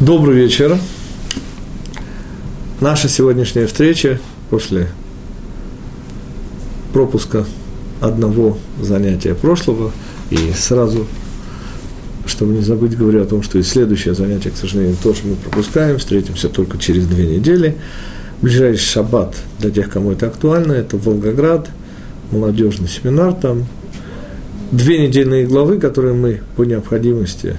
Добрый вечер. Наша сегодняшняя встреча после пропуска одного занятия прошлого и сразу, чтобы не забыть, говорю о том, что и следующее занятие, к сожалению, тоже мы пропускаем, встретимся только через две недели. Ближайший шаббат для тех, кому это актуально, это Волгоград, молодежный семинар там. Две недельные главы, которые мы по необходимости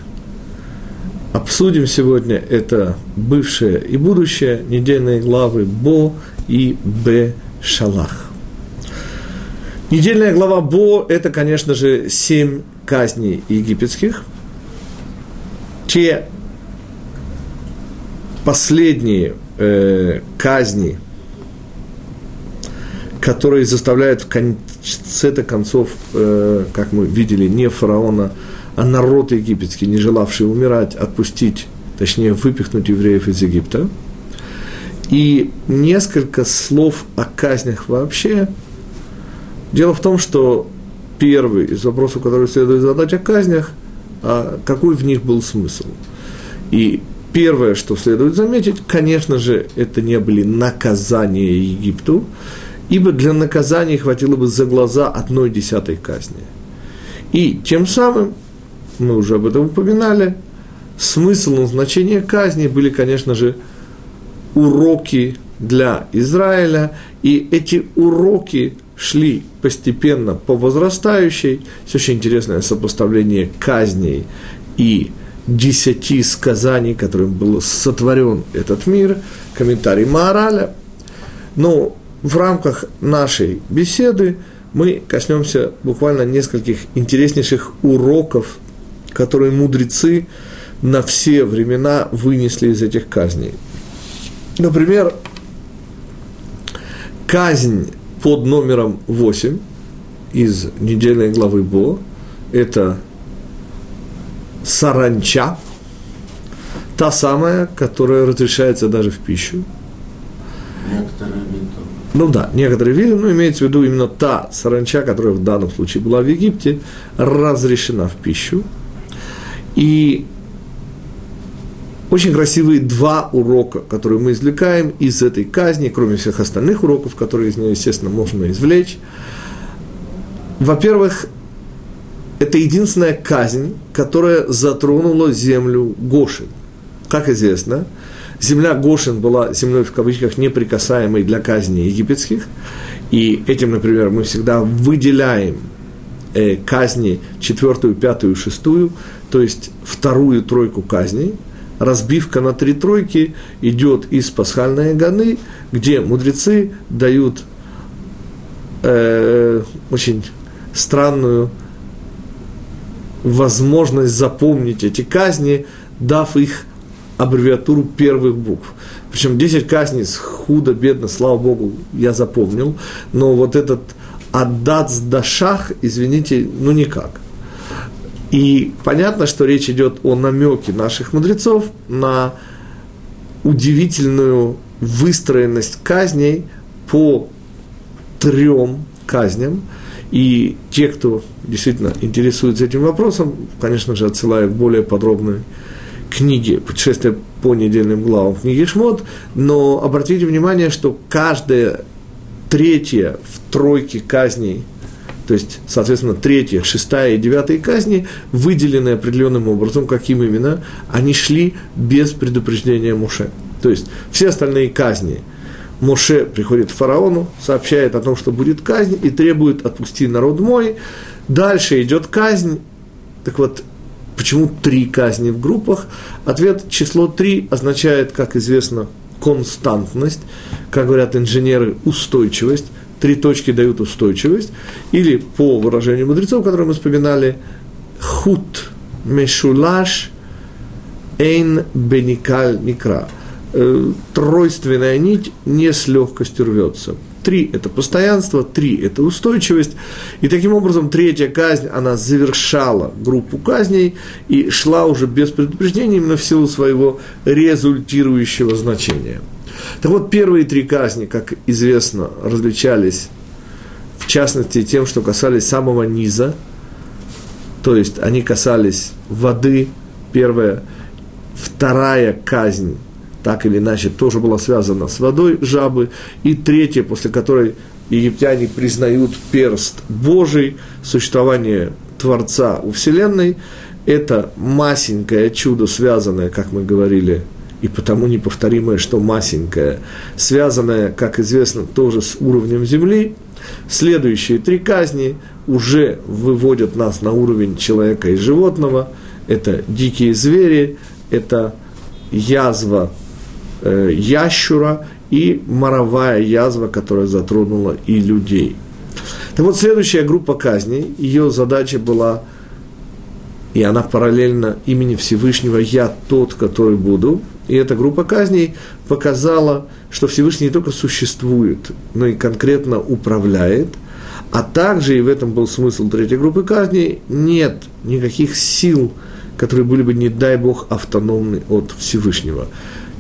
обсудим сегодня, это бывшее и будущее, недельные главы Бо и Б Шалах. Недельная глава Бо – это, конечно же, семь казней египетских. Те последние э, казни, которые заставляют в конце концов, э, как мы видели, не фараона, народ египетский, не желавший умирать, отпустить, точнее, выпихнуть евреев из Египта. И несколько слов о казнях вообще. Дело в том, что первый из вопросов, который следует задать о казнях, а какой в них был смысл. И первое, что следует заметить, конечно же, это не были наказания Египту, ибо для наказания хватило бы за глаза одной десятой казни. И тем самым мы уже об этом упоминали, смысл назначения казни были, конечно же, уроки для Израиля, и эти уроки шли постепенно по возрастающей. Есть очень интересное сопоставление казней и десяти сказаний, которым был сотворен этот мир, комментарий Маораля. Но в рамках нашей беседы мы коснемся буквально нескольких интереснейших уроков которые мудрецы на все времена вынесли из этих казней. Например, казнь под номером 8 из недельной главы Бо – это саранча, та самая, которая разрешается даже в пищу. Некоторые виды. Ну да, некоторые виды, но имеется в виду именно та саранча, которая в данном случае была в Египте, разрешена в пищу – и очень красивые два урока, которые мы извлекаем из этой казни, кроме всех остальных уроков, которые из нее, естественно, можно извлечь. Во-первых, это единственная казнь, которая затронула землю Гошин. Как известно, земля Гошин была землей в кавычках неприкасаемой для казни египетских, и этим, например, мы всегда выделяем э, казни четвертую, пятую, шестую, то есть вторую тройку казней. Разбивка на три тройки идет из пасхальной гоны, где мудрецы дают э, очень странную возможность запомнить эти казни, дав их аббревиатуру первых букв. Причем 10 казней худо, бедно, слава Богу, я запомнил, но вот этот Аддац Дашах, извините, ну никак. И понятно, что речь идет о намеке наших мудрецов на удивительную выстроенность казней по трем казням. И те, кто действительно интересуется этим вопросом, конечно же, отсылаю к более подробной книге «Путешествие по недельным главам» книги Шмот, но обратите внимание, что каждая третья в тройке казней, то есть, соответственно, третья, шестая и девятая казни, выделены определенным образом, каким именно, они шли без предупреждения Муше. То есть, все остальные казни, Моше приходит к фараону, сообщает о том, что будет казнь, и требует «отпусти народ мой». Дальше идет казнь. Так вот, почему три казни в группах? Ответ число три означает, как известно, константность, как говорят инженеры, устойчивость. Три точки дают устойчивость. Или, по выражению мудрецов, которые мы вспоминали, хут мешулаш эйн беникаль микра. Тройственная нить не с легкостью рвется. Три – это постоянство, три – это устойчивость. И таким образом третья казнь, она завершала группу казней и шла уже без предупреждения именно в силу своего результирующего значения. Так вот, первые три казни, как известно, различались в частности тем, что касались самого низа, то есть они касались воды, первое, Вторая казнь, так или иначе, тоже была связана с водой жабы. И третья, после которой египтяне признают перст Божий, существование Творца у Вселенной, это масенькое чудо, связанное, как мы говорили, и потому неповторимое, что масенькое, связанное, как известно, тоже с уровнем Земли. Следующие три казни уже выводят нас на уровень человека и животного. Это дикие звери, это язва ящура и моровая язва, которая затронула и людей. Так вот, следующая группа казней, ее задача была, и она параллельно имени Всевышнего «Я тот, который буду», и эта группа казней показала, что Всевышний не только существует, но и конкретно управляет, а также, и в этом был смысл третьей группы казней, нет никаких сил, которые были бы, не дай Бог, автономны от Всевышнего.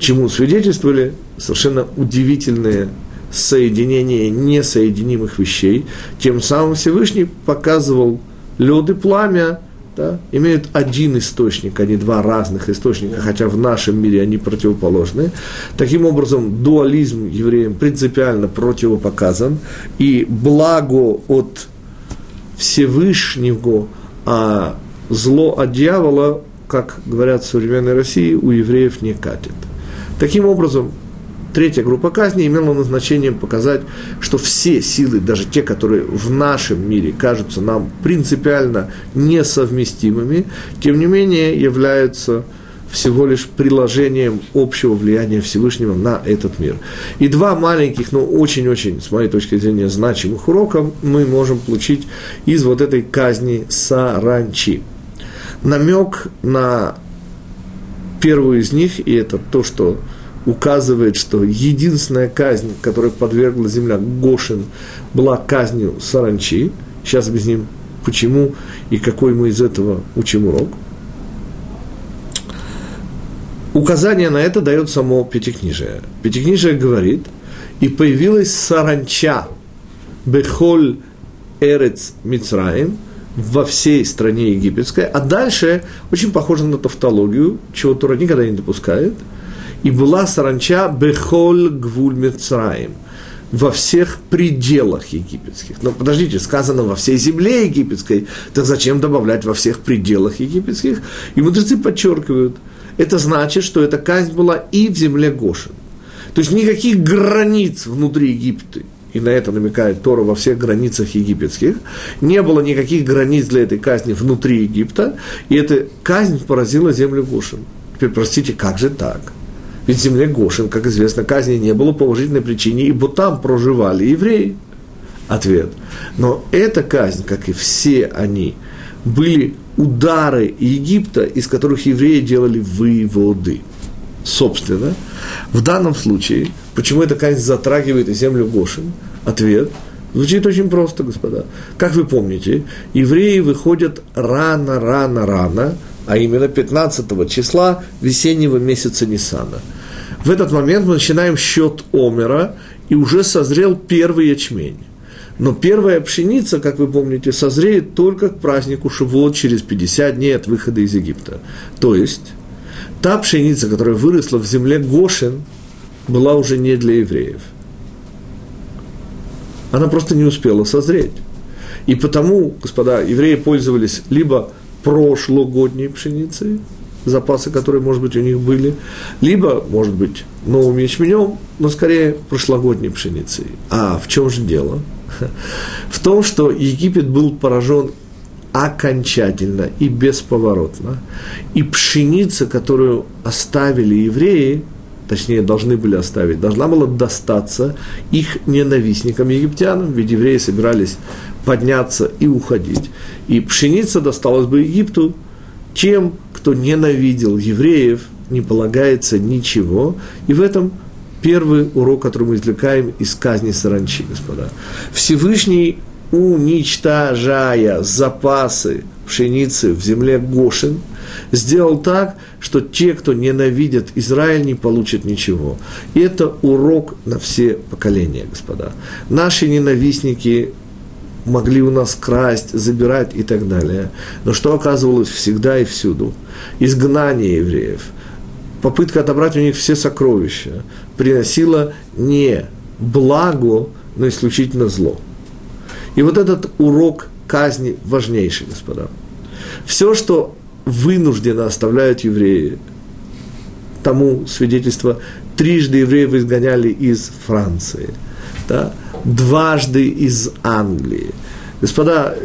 Чему свидетельствовали совершенно удивительные соединения несоединимых вещей. Тем самым Всевышний показывал лед и пламя, да, имеют один источник, а не два разных источника, хотя в нашем мире они противоположны. Таким образом, дуализм евреям принципиально противопоказан, и благо от Всевышнего, а зло от дьявола, как говорят в современной России, у евреев не катит. Таким образом, третья группа казни имела назначением показать, что все силы, даже те, которые в нашем мире кажутся нам принципиально несовместимыми, тем не менее являются всего лишь приложением общего влияния Всевышнего на этот мир. И два маленьких, но очень-очень, с моей точки зрения, значимых урока мы можем получить из вот этой казни саранчи намек на первую из них, и это то, что указывает, что единственная казнь, которая подвергла земля Гошин, была казнью саранчи. Сейчас объясним, почему и какой мы из этого учим урок. Указание на это дает само Пятикнижие. Пятикнижие говорит, и появилась саранча, бехоль эрец Мицраим – во всей стране египетской, а дальше очень похоже на тавтологию, чего Тура никогда не допускает, и была саранча бехоль гвуль Мицраим во всех пределах египетских. Но подождите, сказано во всей земле египетской, так зачем добавлять во всех пределах египетских? И мудрецы подчеркивают, это значит, что эта казнь была и в земле Гошин. То есть никаких границ внутри Египта и на это намекает Тора во всех границах египетских, не было никаких границ для этой казни внутри Египта, и эта казнь поразила землю Гошин. Теперь, простите, как же так? Ведь в земле Гошин, как известно, казни не было по уважительной причине, ибо там проживали евреи. Ответ. Но эта казнь, как и все они, были удары Египта, из которых евреи делали выводы. Собственно, в данном случае, почему эта казнь затрагивает и землю Гошин? Ответ звучит очень просто, господа. Как вы помните, евреи выходят рано, рано, рано, а именно 15 числа весеннего месяца Нисана. В этот момент мы начинаем счет Омера, и уже созрел первый ячмень. Но первая пшеница, как вы помните, созреет только к празднику Шивот через 50 дней от выхода из Египта. То есть, та пшеница, которая выросла в земле Гошин, была уже не для евреев. Она просто не успела созреть. И потому, господа, евреи пользовались либо прошлогодней пшеницей, запасы, которые, может быть, у них были, либо, может быть, новым ячменем, но скорее прошлогодней пшеницей. А в чем же дело? В том, что Египет был поражен окончательно и бесповоротно. И пшеница, которую оставили евреи, точнее, должны были оставить, должна была достаться их ненавистникам египтянам, ведь евреи собирались подняться и уходить. И пшеница досталась бы Египту, тем, кто ненавидел евреев, не полагается ничего. И в этом первый урок, который мы извлекаем из казни саранчи, господа. Всевышний уничтожая запасы пшеницы в земле Гошин, сделал так, что те, кто ненавидят Израиль, не получат ничего. И это урок на все поколения, господа. Наши ненавистники могли у нас красть, забирать и так далее. Но что оказывалось всегда и всюду? Изгнание евреев, попытка отобрать у них все сокровища приносила не благо, но исключительно зло. И вот этот урок казни важнейший, господа. Все, что вынужденно оставляют евреи, тому свидетельство, трижды евреев изгоняли из Франции, да, дважды из Англии. Господа,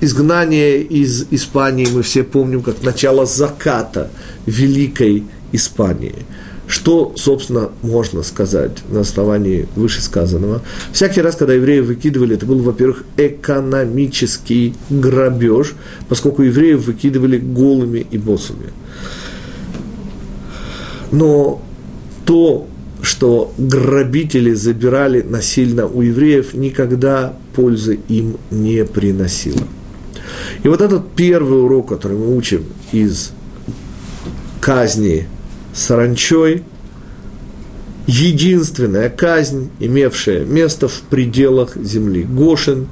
изгнание из Испании мы все помним как начало заката Великой Испании. Что, собственно, можно сказать на основании вышесказанного? Всякий раз, когда евреев выкидывали, это был, во-первых, экономический грабеж, поскольку евреев выкидывали голыми и босыми. Но то, что грабители забирали насильно у евреев, никогда пользы им не приносило. И вот этот первый урок, который мы учим из казни саранчой, единственная казнь, имевшая место в пределах земли. Гошин,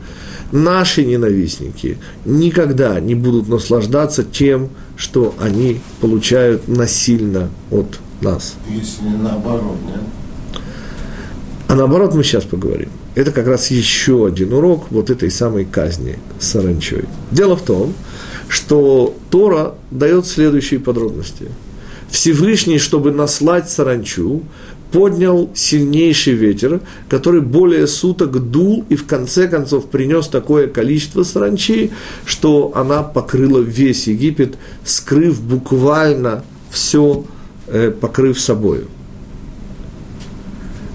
наши ненавистники никогда не будут наслаждаться тем, что они получают насильно от нас. Если наоборот, нет? А наоборот мы сейчас поговорим. Это как раз еще один урок вот этой самой казни саранчой. Дело в том, что Тора дает следующие подробности – Всевышний, чтобы наслать саранчу, поднял сильнейший ветер, который более суток дул и в конце концов принес такое количество саранчи, что она покрыла весь Египет, скрыв буквально все, э, покрыв собою.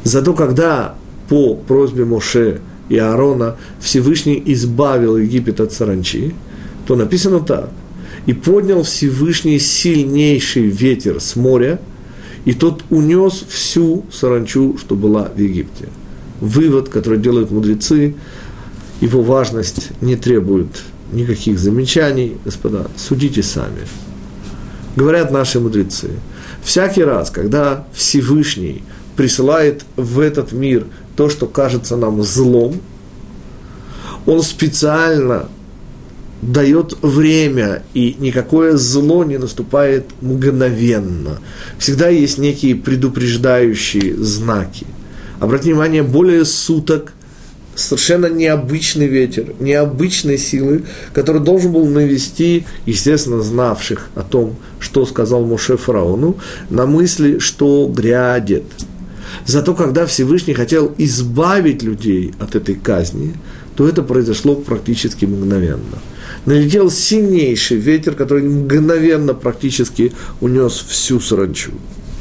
Зато когда по просьбе Моше и Аарона Всевышний избавил Египет от саранчи, то написано так – и поднял Всевышний сильнейший ветер с моря, и тот унес всю саранчу, что была в Египте. Вывод, который делают мудрецы, его важность не требует никаких замечаний, господа, судите сами. Говорят наши мудрецы, всякий раз, когда Всевышний присылает в этот мир то, что кажется нам злом, он специально дает время, и никакое зло не наступает мгновенно. Всегда есть некие предупреждающие знаки. Обратите внимание, более суток совершенно необычный ветер, необычной силы, который должен был навести, естественно, знавших о том, что сказал Моше фараону, на мысли, что грядет. Зато когда Всевышний хотел избавить людей от этой казни, то это произошло практически мгновенно – налетел сильнейший ветер, который мгновенно практически унес всю саранчу.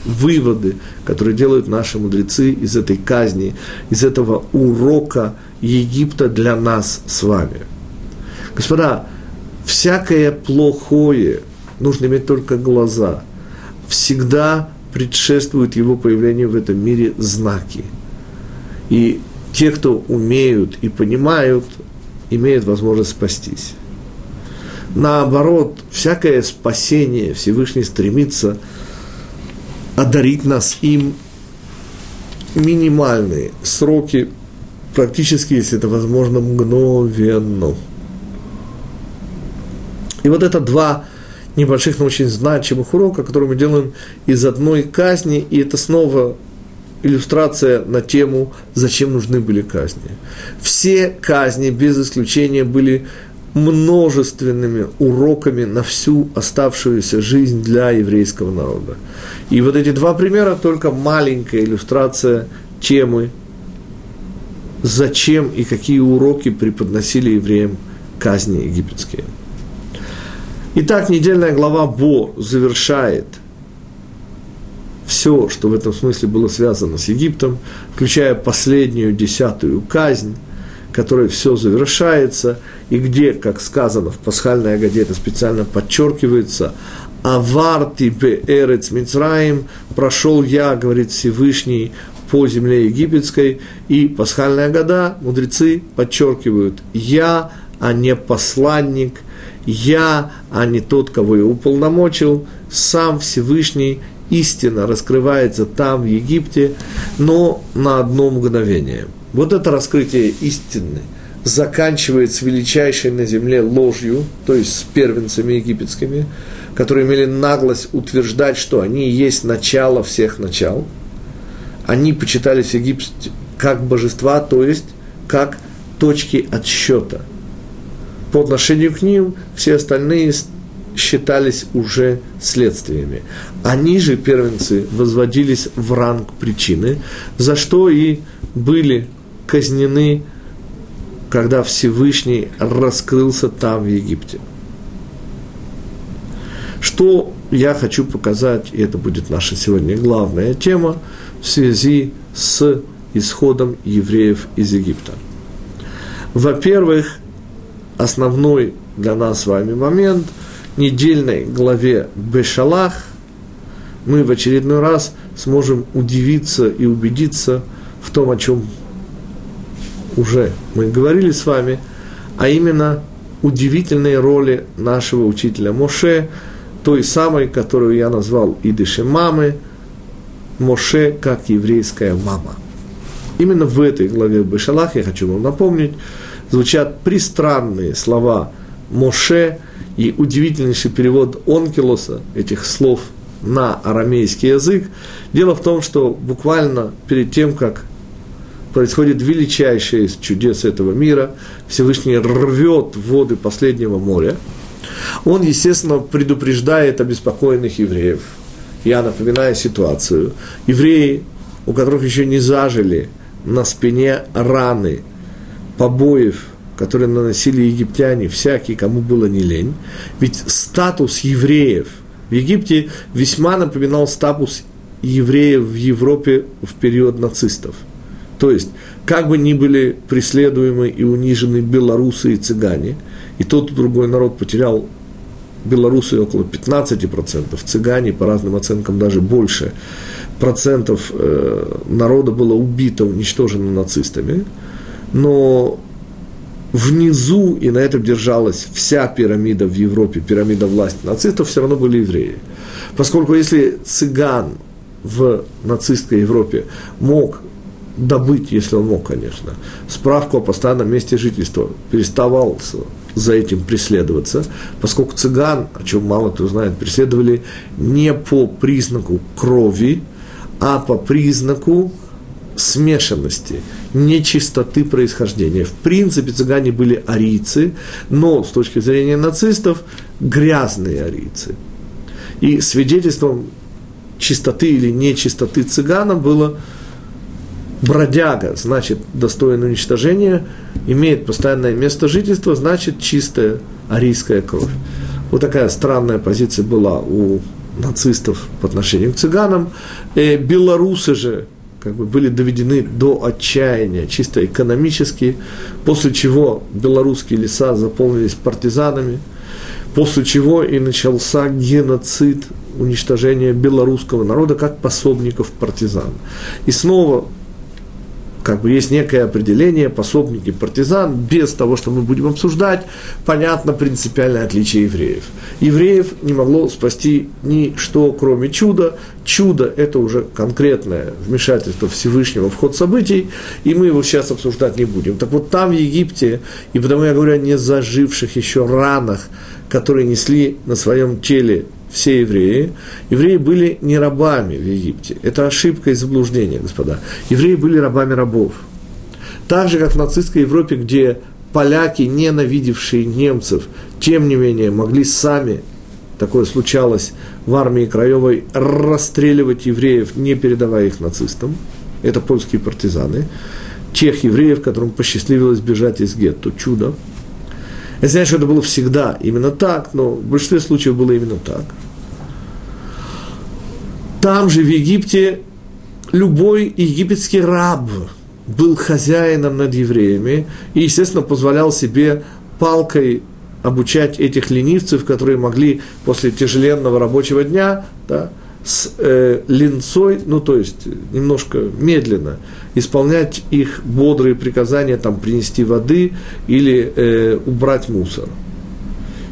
Выводы, которые делают наши мудрецы из этой казни, из этого урока Египта для нас с вами. Господа, всякое плохое, нужно иметь только глаза, всегда предшествует его появлению в этом мире знаки. И те, кто умеют и понимают, имеют возможность спастись. Наоборот, всякое спасение Всевышний стремится одарить нас им минимальные сроки, практически, если это возможно, мгновенно. И вот это два небольших, но очень значимых урока, которые мы делаем из одной казни, и это снова иллюстрация на тему, зачем нужны были казни. Все казни, без исключения, были множественными уроками на всю оставшуюся жизнь для еврейского народа. И вот эти два примера только маленькая иллюстрация темы, зачем и какие уроки преподносили евреям казни египетские. Итак, недельная глава Бо завершает все, что в этом смысле было связано с Египтом, включая последнюю десятую казнь, которой все завершается, и где, как сказано в пасхальной Агаде, это специально подчеркивается, «Аварти бе эрец Мицраим» «Прошел я, говорит Всевышний, по земле египетской», и пасхальная года мудрецы подчеркивают «Я, а не посланник», «Я, а не тот, кого я уполномочил», сам Всевышний истина раскрывается там, в Египте, но на одно мгновение – вот это раскрытие истины заканчивается величайшей на земле ложью, то есть с первенцами египетскими, которые имели наглость утверждать, что они есть начало всех начал, они почитались в как божества, то есть как точки отсчета. По отношению к ним все остальные считались уже следствиями. Они же, первенцы, возводились в ранг причины, за что и были казнены, когда Всевышний раскрылся там, в Египте. Что я хочу показать, и это будет наша сегодня главная тема, в связи с исходом евреев из Египта. Во-первых, основной для нас с вами момент – недельной главе Бешалах мы в очередной раз сможем удивиться и убедиться в том, о чем уже мы говорили с вами, а именно удивительной роли нашего учителя Моше, той самой, которую я назвал Идышем мамы, Моше как еврейская мама. Именно в этой главе Бешалах, я хочу вам напомнить, звучат пристранные слова Моше – и удивительнейший перевод Онкелоса этих слов на арамейский язык. Дело в том, что буквально перед тем, как происходит величайшее из чудес этого мира, Всевышний рвет воды последнего моря, он, естественно, предупреждает обеспокоенных евреев. Я напоминаю ситуацию. Евреи, у которых еще не зажили на спине раны побоев которые наносили египтяне, всякие, кому было не лень. Ведь статус евреев в Египте весьма напоминал статус евреев в Европе в период нацистов. То есть, как бы ни были преследуемы и унижены белорусы и цыгане, и тот и другой народ потерял белорусы около 15%, цыгане, по разным оценкам, даже больше процентов э, народа было убито, уничтожено нацистами, но внизу, и на этом держалась вся пирамида в Европе, пирамида власти нацистов, все равно были евреи. Поскольку если цыган в нацистской Европе мог добыть, если он мог, конечно, справку о постоянном месте жительства, переставал за этим преследоваться, поскольку цыган, о чем мало кто знает, преследовали не по признаку крови, а по признаку смешанности, нечистоты происхождения. В принципе, цыгане были арийцы, но с точки зрения нацистов грязные арийцы. И свидетельством чистоты или нечистоты цыгана было бродяга, значит, достоин уничтожения, имеет постоянное место жительства, значит, чистая арийская кровь. Вот такая странная позиция была у нацистов по отношению к цыганам. Э, белорусы же как бы были доведены до отчаяния, чисто экономически, после чего белорусские леса заполнились партизанами, после чего и начался геноцид, уничтожение белорусского народа как пособников партизан. И снова как бы есть некое определение, пособники партизан, без того, что мы будем обсуждать, понятно принципиальное отличие евреев. Евреев не могло спасти ничто, кроме чуда. Чудо – это уже конкретное вмешательство Всевышнего в ход событий, и мы его сейчас обсуждать не будем. Так вот там, в Египте, и потому я говорю о незаживших еще ранах, которые несли на своем теле все евреи. Евреи были не рабами в Египте. Это ошибка и заблуждение, господа. Евреи были рабами рабов. Так же, как в нацистской Европе, где поляки, ненавидевшие немцев, тем не менее могли сами, такое случалось в армии Краевой, расстреливать евреев, не передавая их нацистам. Это польские партизаны. Тех евреев, которым посчастливилось бежать из гетто. Чудо. Я знаю, что это было всегда именно так, но в большинстве случаев было именно так. Там же, в Египте, любой египетский раб был хозяином над евреями и, естественно, позволял себе палкой обучать этих ленивцев, которые могли после тяжеленного рабочего дня да, с э, линцой, ну то есть немножко медленно, исполнять их бодрые приказания, там принести воды или э, убрать мусор.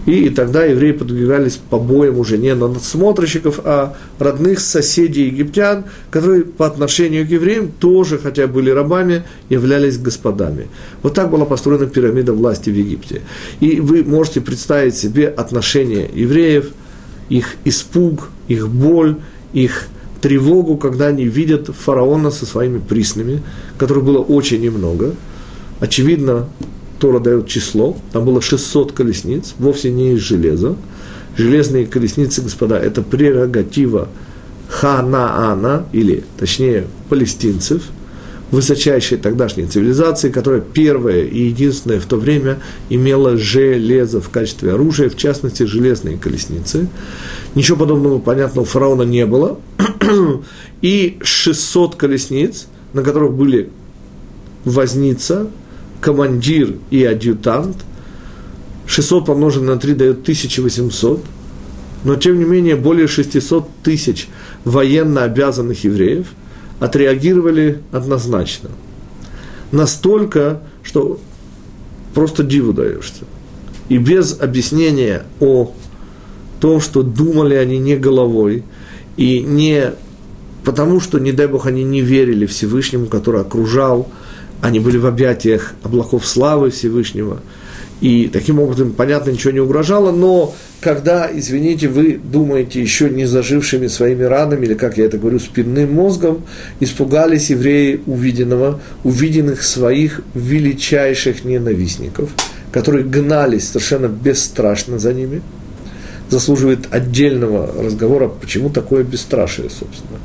И, и тогда евреи подвигались побоям уже не на надсмотрщиков, а родных соседей египтян, которые по отношению к евреям тоже, хотя были рабами, являлись господами. Вот так была построена пирамида власти в Египте. И вы можете представить себе отношение евреев – их испуг, их боль, их тревогу, когда они видят фараона со своими приснами, которых было очень немного. Очевидно, Тора дает число, там было 600 колесниц, вовсе не из железа. Железные колесницы, господа, это прерогатива Ханаана, или, точнее, палестинцев, высочайшей тогдашней цивилизации, которая первая и единственная в то время имела железо в качестве оружия, в частности, железные колесницы. Ничего подобного, понятно, у фараона не было. И 600 колесниц, на которых были возница, командир и адъютант. 600 помножить на 3 дает 1800. Но, тем не менее, более 600 тысяч военно обязанных евреев отреагировали однозначно. Настолько, что просто диву даешься. И без объяснения о том, что думали они не головой, и не потому, что, не дай Бог, они не верили Всевышнему, который окружал, они были в объятиях облаков славы Всевышнего, и таким образом, понятно, ничего не угрожало, но когда, извините, вы думаете еще не зажившими своими ранами, или, как я это говорю, спинным мозгом, испугались евреи увиденного, увиденных своих величайших ненавистников, которые гнались совершенно бесстрашно за ними – заслуживает отдельного разговора, почему такое бесстрашие, собственно.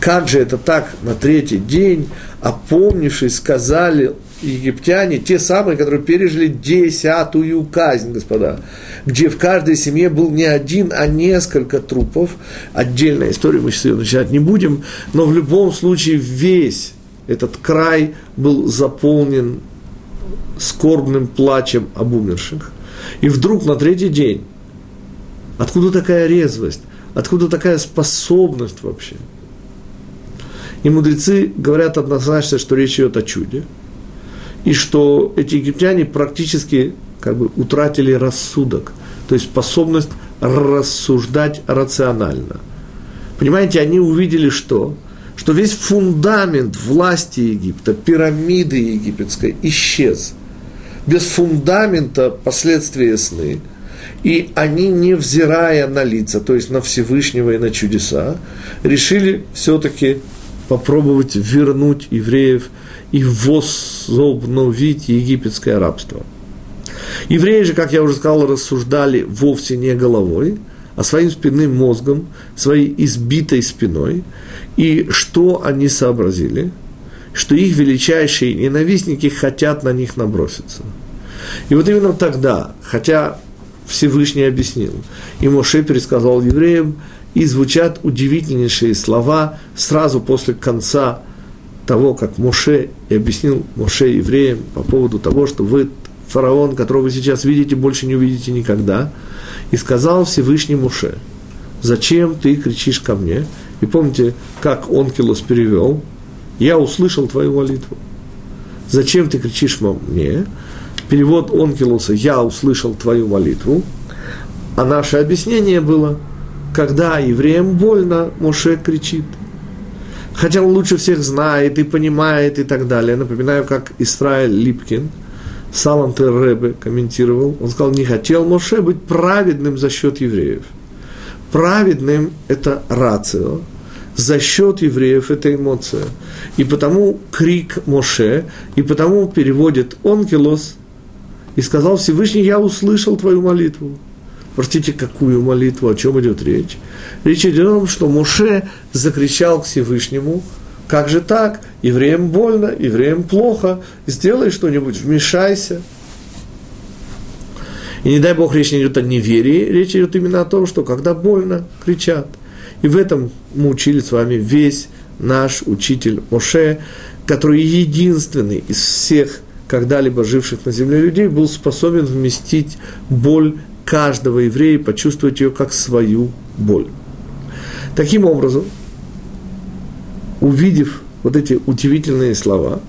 Как же это так на третий день, опомнившись, сказали египтяне, те самые, которые пережили десятую казнь, господа, где в каждой семье был не один, а несколько трупов. Отдельная история, мы сейчас ее начинать не будем, но в любом случае весь этот край был заполнен скорбным плачем об умерших. И вдруг на третий день Откуда такая резвость? Откуда такая способность вообще? И мудрецы говорят однозначно, что речь идет о чуде, и что эти египтяне практически как бы утратили рассудок, то есть способность рассуждать рационально. Понимаете, они увидели что? Что весь фундамент власти Египта, пирамиды египетской исчез. Без фундамента последствия сны – и они, невзирая на лица, то есть на Всевышнего и на чудеса, решили все-таки попробовать вернуть евреев и возобновить египетское рабство. Евреи же, как я уже сказал, рассуждали вовсе не головой, а своим спинным мозгом, своей избитой спиной. И что они сообразили? Что их величайшие ненавистники хотят на них наброситься. И вот именно тогда, хотя Всевышний объяснил. И Моше пересказал евреям, и звучат удивительнейшие слова сразу после конца того, как Моше и объяснил Моше евреям по поводу того, что вы фараон, которого вы сейчас видите, больше не увидите никогда. И сказал Всевышний Моше, зачем ты кричишь ко мне? И помните, как Онкилос перевел, я услышал твою молитву. Зачем ты кричишь мне? перевод Онкилуса «Я услышал твою молитву», а наше объяснение было, когда евреям больно, Моше кричит. Хотя он лучше всех знает и понимает и так далее. Напоминаю, как Исраиль Липкин, Салантер Ребе комментировал, он сказал, не хотел Моше быть праведным за счет евреев. Праведным – это рацио, за счет евреев это эмоция. И потому крик Моше, и потому переводит Онкелос и сказал Всевышний, я услышал твою молитву. Простите, какую молитву, о чем идет речь? Речь идет о том, что Моше закричал к Всевышнему, как же так? Евреям больно, евреям плохо, сделай что-нибудь, вмешайся. И не дай Бог, речь не идет о неверии, речь идет именно о том, что когда больно, кричат. И в этом мы учили с вами весь наш учитель Моше, который единственный из всех когда-либо живших на земле людей, был способен вместить боль каждого еврея, почувствовать ее как свою боль. Таким образом, увидев вот эти удивительные слова,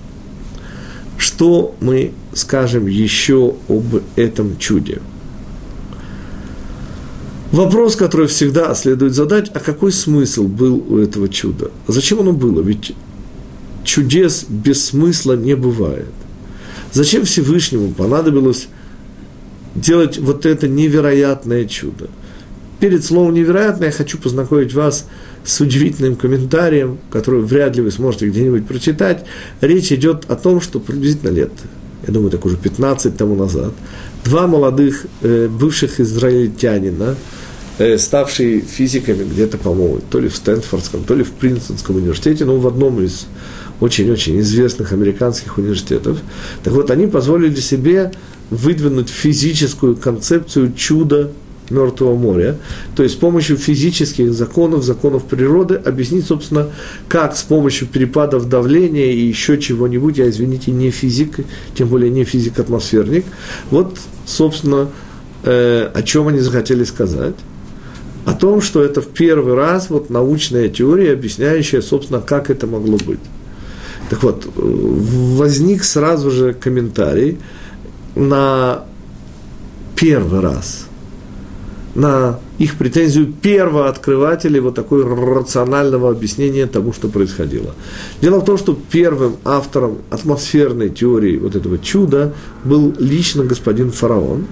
что мы скажем еще об этом чуде? Вопрос, который всегда следует задать, а какой смысл был у этого чуда? Зачем оно было? Ведь чудес без смысла не бывает. Зачем Всевышнему понадобилось делать вот это невероятное чудо? перед словом «невероятно» я хочу познакомить вас с удивительным комментарием, который вряд ли вы сможете где-нибудь прочитать. Речь идет о том, что приблизительно лет, я думаю, так уже 15 тому назад, два молодых э, бывших израильтянина, э, ставшие физиками где-то, по-моему, то ли в Стэнфордском, то ли в Принстонском университете, но в одном из очень-очень известных американских университетов. Так вот, они позволили себе выдвинуть физическую концепцию чуда Мертвого моря, то есть с помощью физических законов, законов природы, объяснить, собственно, как с помощью перепадов давления и еще чего-нибудь, я, извините, не физик, тем более не физик-атмосферник, вот, собственно, э, о чем они захотели сказать о том, что это в первый раз вот научная теория, объясняющая, собственно, как это могло быть. Так вот, возник сразу же комментарий на первый раз, на их претензию первого открывателя вот такой рационального объяснения тому, что происходило. Дело в том, что первым автором атмосферной теории вот этого чуда был лично господин фараон,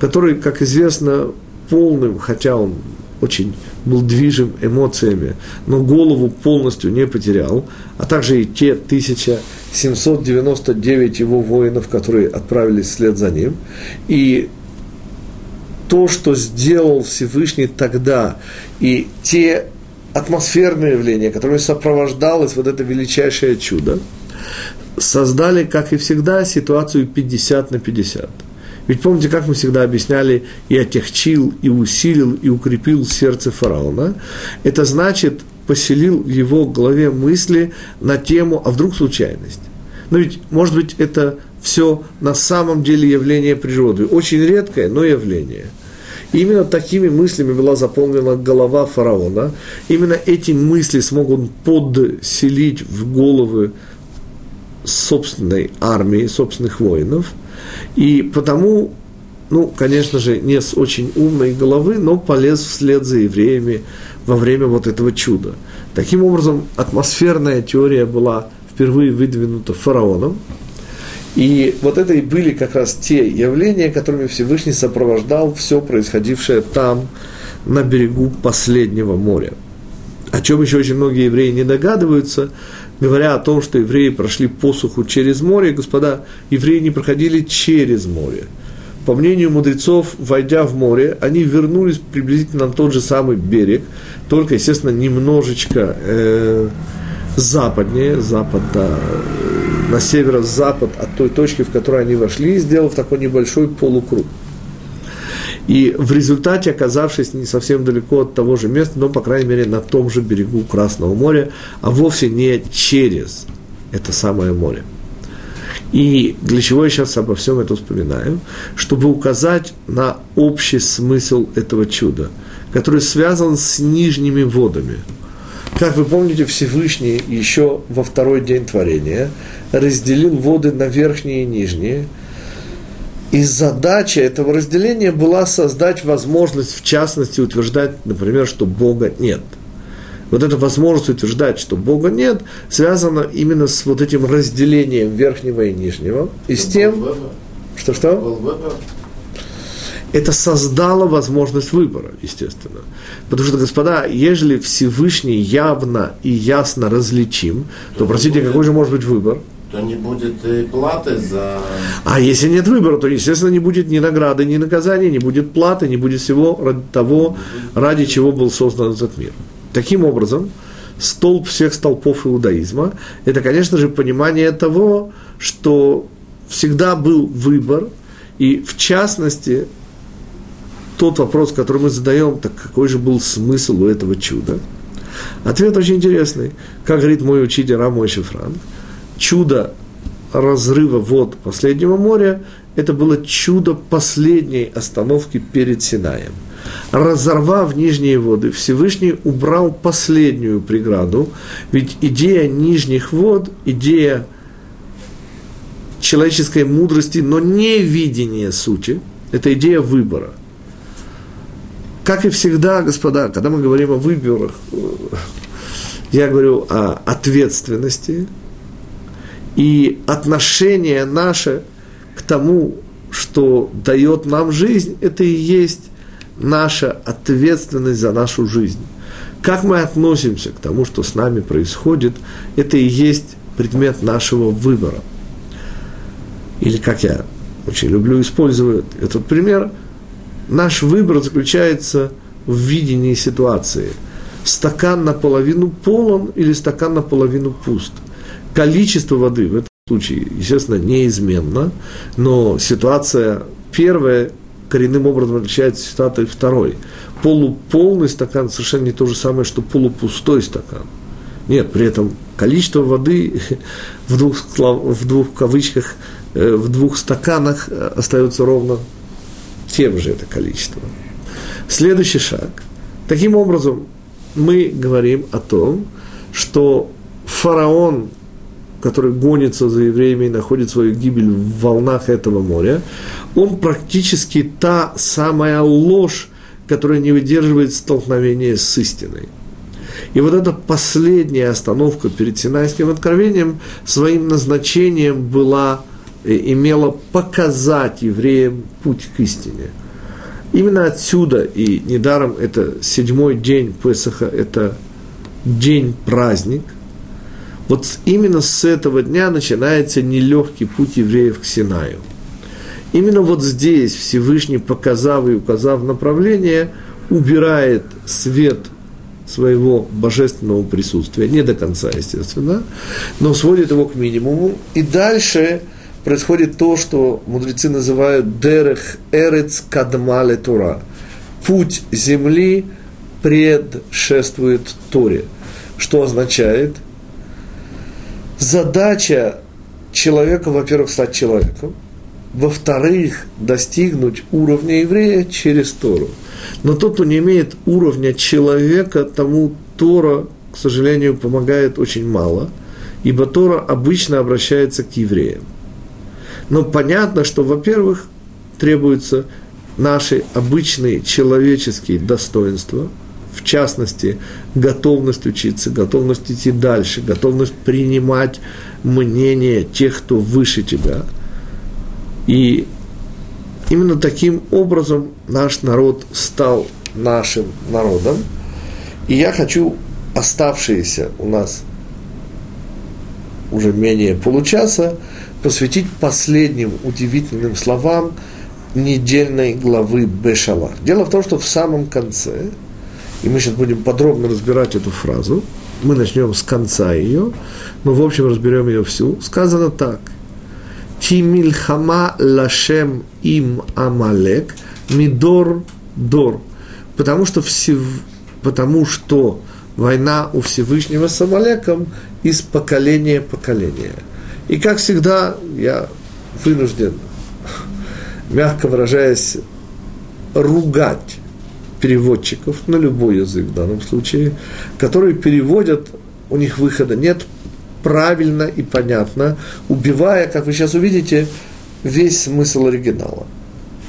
который, как известно, полным, хотя он очень был движим эмоциями, но голову полностью не потерял, а также и те 1799 его воинов, которые отправились вслед за ним. И то, что сделал Всевышний тогда, и те атмосферные явления, которыми сопровождалось вот это величайшее чудо, создали, как и всегда, ситуацию 50 на 50 – ведь помните, как мы всегда объясняли, и отягчил, и усилил, и укрепил сердце фараона. Это значит, поселил в его голове мысли на тему, а вдруг случайность. Но ведь, может быть, это все на самом деле явление природы. Очень редкое, но явление. Именно такими мыслями была заполнена голова фараона. Именно эти мысли смогут подселить в головы собственной армии, собственных воинов – и потому, ну, конечно же, не с очень умной головы, но полез вслед за евреями во время вот этого чуда. Таким образом, атмосферная теория была впервые выдвинута фараоном, и вот это и были как раз те явления, которыми Всевышний сопровождал все происходившее там, на берегу последнего моря. О чем еще очень многие евреи не догадываются, говоря о том, что евреи прошли посуху через море, господа, евреи не проходили через море. По мнению мудрецов, войдя в море, они вернулись приблизительно на тот же самый берег, только, естественно, немножечко э, западнее, запад, да, на северо-запад от той точки, в которой они вошли, сделав такой небольшой полукруг. И в результате, оказавшись не совсем далеко от того же места, но, по крайней мере, на том же берегу Красного моря, а вовсе не через это самое море. И для чего я сейчас обо всем это вспоминаю? Чтобы указать на общий смысл этого чуда, который связан с нижними водами. Как вы помните, Всевышний еще во второй день творения разделил воды на верхние и нижние – и задача этого разделения была создать возможность, в частности, утверждать, например, что Бога нет. Вот эта возможность утверждать, что Бога нет, связана именно с вот этим разделением верхнего и нижнего. И с тем, что-что? Это создало возможность выбора, естественно. Потому что, господа, ежели Всевышний явно и ясно различим, то, простите, какой же может быть выбор? То не будет и платы за... А если нет выбора, то, естественно, не будет ни награды, ни наказания, не будет платы, не будет всего ради того, ради чего был создан этот мир. Таким образом, столб всех столпов иудаизма – это, конечно же, понимание того, что всегда был выбор, и в частности, тот вопрос, который мы задаем, так какой же был смысл у этого чуда? Ответ очень интересный. Как говорит мой учитель Рамой Шифранк, чудо разрыва вод последнего моря, это было чудо последней остановки перед Синаем. Разорвав нижние воды, Всевышний убрал последнюю преграду, ведь идея нижних вод, идея человеческой мудрости, но не видения сути, это идея выбора. Как и всегда, господа, когда мы говорим о выборах, я говорю о ответственности, и отношение наше к тому, что дает нам жизнь, это и есть наша ответственность за нашу жизнь. Как мы относимся к тому, что с нами происходит, это и есть предмет нашего выбора. Или как я очень люблю использовать этот пример, наш выбор заключается в видении ситуации. Стакан наполовину полон или стакан наполовину пуст. Количество воды в этом случае, естественно, неизменно, но ситуация первая коренным образом отличается от ситуации второй. Полуполный стакан совершенно не то же самое, что полупустой стакан. Нет, при этом количество воды в двух, в двух кавычках, э, в двух стаканах э, остается ровно тем же это количество. Следующий шаг. Таким образом, мы говорим о том, что фараон, который гонится за евреями и находит свою гибель в волнах этого моря, он практически та самая ложь, которая не выдерживает столкновения с истиной. И вот эта последняя остановка перед Синайским откровением своим назначением была, э, имела показать евреям путь к истине. Именно отсюда, и недаром это седьмой день Песаха, это день праздник, вот именно с этого дня начинается нелегкий путь евреев к Синаю. Именно вот здесь Всевышний, показав и указав направление, убирает свет своего божественного присутствия, не до конца, естественно, но сводит его к минимуму. И дальше происходит то, что мудрецы называют дерех эрец кадмале тура. Путь земли предшествует Торе. Что означает? Задача человека, во-первых, стать человеком, во-вторых, достигнуть уровня еврея через Тору. Но тот, кто не имеет уровня человека, тому Тора, к сожалению, помогает очень мало, ибо Тора обычно обращается к евреям. Но понятно, что, во-первых, требуются наши обычные человеческие достоинства, в частности, готовность учиться, готовность идти дальше, готовность принимать мнение тех, кто выше тебя. И именно таким образом наш народ стал нашим народом. И я хочу оставшиеся у нас уже менее получаса посвятить последним удивительным словам недельной главы Бешалах. Дело в том, что в самом конце, и мы сейчас будем подробно разбирать эту фразу, мы начнем с конца ее, но в общем разберем ее всю, сказано так. Тимильхама лашем им амалек мидор дор. Потому что, всев... потому что война у Всевышнего с Амалеком из поколения в поколение – и как всегда, я вынужден, мягко выражаясь, ругать переводчиков на любой язык в данном случае, которые переводят, у них выхода нет, правильно и понятно, убивая, как вы сейчас увидите, весь смысл оригинала.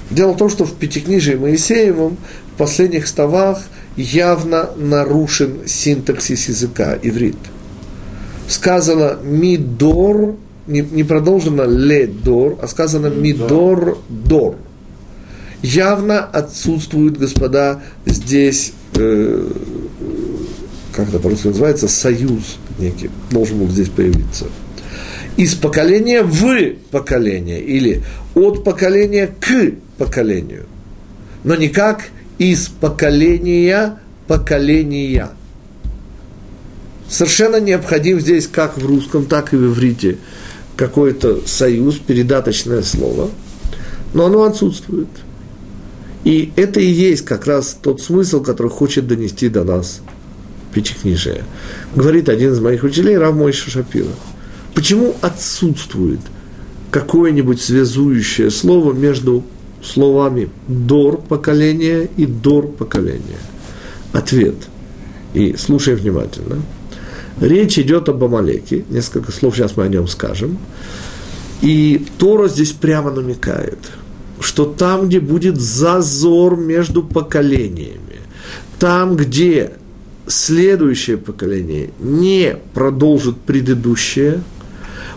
Дело в том, что в Пятикнижии Моисеевом в последних ставах явно нарушен синтаксис языка, иврит. Сказано «мидор» не, не продолжено ле-дор, а сказано мидор-дор. Явно отсутствует, господа, здесь, э, как это по-русски называется, союз некий, должен был здесь появиться. Из поколения в поколение, или от поколения к поколению. Но никак из поколения поколения. Совершенно необходим здесь, как в русском, так и в иврите, какой-то союз, передаточное слово, но оно отсутствует. И это и есть как раз тот смысл, который хочет донести до нас Пятикнижие. Говорит один из моих учителей, Рав Мойша Шапира. Почему отсутствует какое-нибудь связующее слово между словами «дор поколения» и «дор поколения»? Ответ. И слушай внимательно – Речь идет об Амалеке, несколько слов сейчас мы о нем скажем. И Тора здесь прямо намекает, что там, где будет зазор между поколениями, там, где следующее поколение не продолжит предыдущее,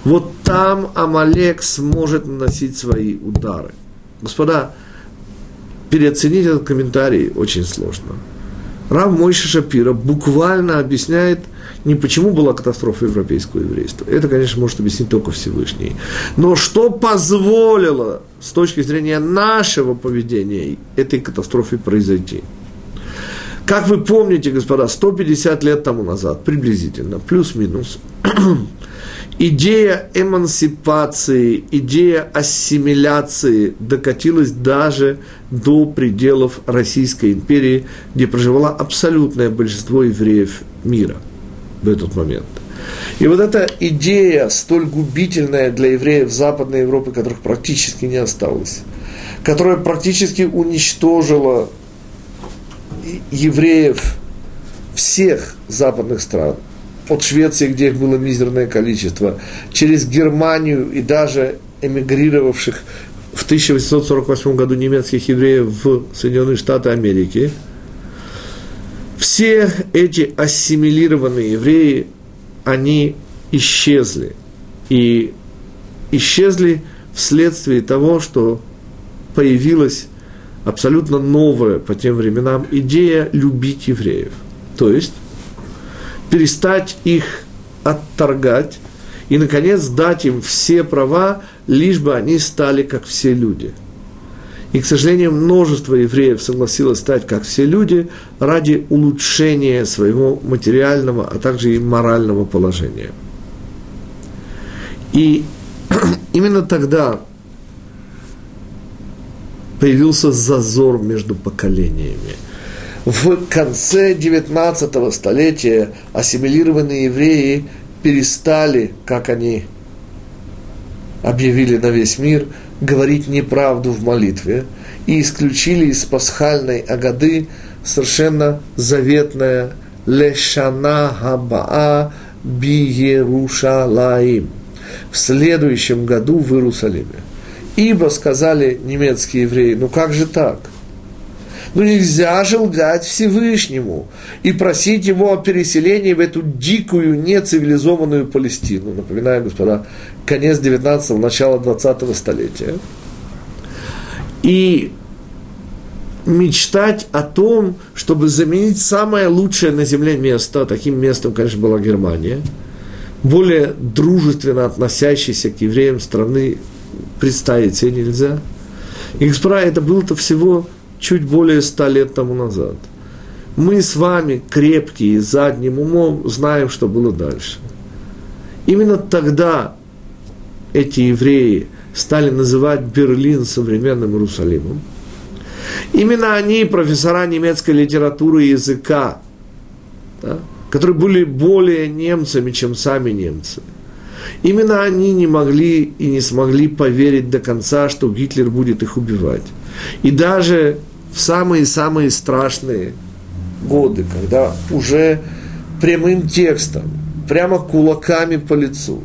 вот там Амалек сможет наносить свои удары. Господа, переоценить этот комментарий очень сложно. Рав Мойша Шапира буквально объясняет, не почему была катастрофа европейского еврейства. Это, конечно, может объяснить только Всевышний. Но что позволило с точки зрения нашего поведения этой катастрофе произойти? Как вы помните, господа, 150 лет тому назад, приблизительно, плюс-минус, идея эмансипации, идея ассимиляции докатилась даже до пределов Российской империи, где проживало абсолютное большинство евреев мира в этот момент. И вот эта идея, столь губительная для евреев Западной Европы, которых практически не осталось, которая практически уничтожила евреев всех западных стран, от Швеции, где их было мизерное количество, через Германию и даже эмигрировавших в 1848 году немецких евреев в Соединенные Штаты Америки, все эти ассимилированные евреи, они исчезли. И исчезли вследствие того, что появилась абсолютно новая по тем временам идея любить евреев. То есть перестать их отторгать и, наконец, дать им все права, лишь бы они стали как все люди. И, к сожалению, множество евреев согласилось стать как все люди ради улучшения своего материального, а также и морального положения. И именно тогда появился зазор между поколениями. В конце 19 столетия ассимилированные евреи перестали, как они объявили на весь мир, говорить неправду в молитве и исключили из пасхальной агады совершенно заветное «Лешана Хабаа Биерушалаим» в следующем году в Иерусалиме. Ибо, сказали немецкие евреи, ну как же так? Ну нельзя же лгать Всевышнему и просить его о переселении в эту дикую, нецивилизованную Палестину. Напоминаю, господа, конец 19-го, начало 20-го столетия. И мечтать о том, чтобы заменить самое лучшее на земле место, таким местом, конечно, была Германия, более дружественно относящейся к евреям страны представить себе нельзя. И, господа, это было-то всего чуть более ста лет тому назад. Мы с вами, крепкие, задним умом, знаем, что было дальше. Именно тогда эти евреи стали называть Берлин современным Иерусалимом. Именно они, профессора немецкой литературы и языка, да, которые были более немцами, чем сами немцы – Именно они не могли и не смогли поверить до конца, что Гитлер будет их убивать. И даже в самые-самые страшные годы, когда уже прямым текстом, прямо кулаками по лицу,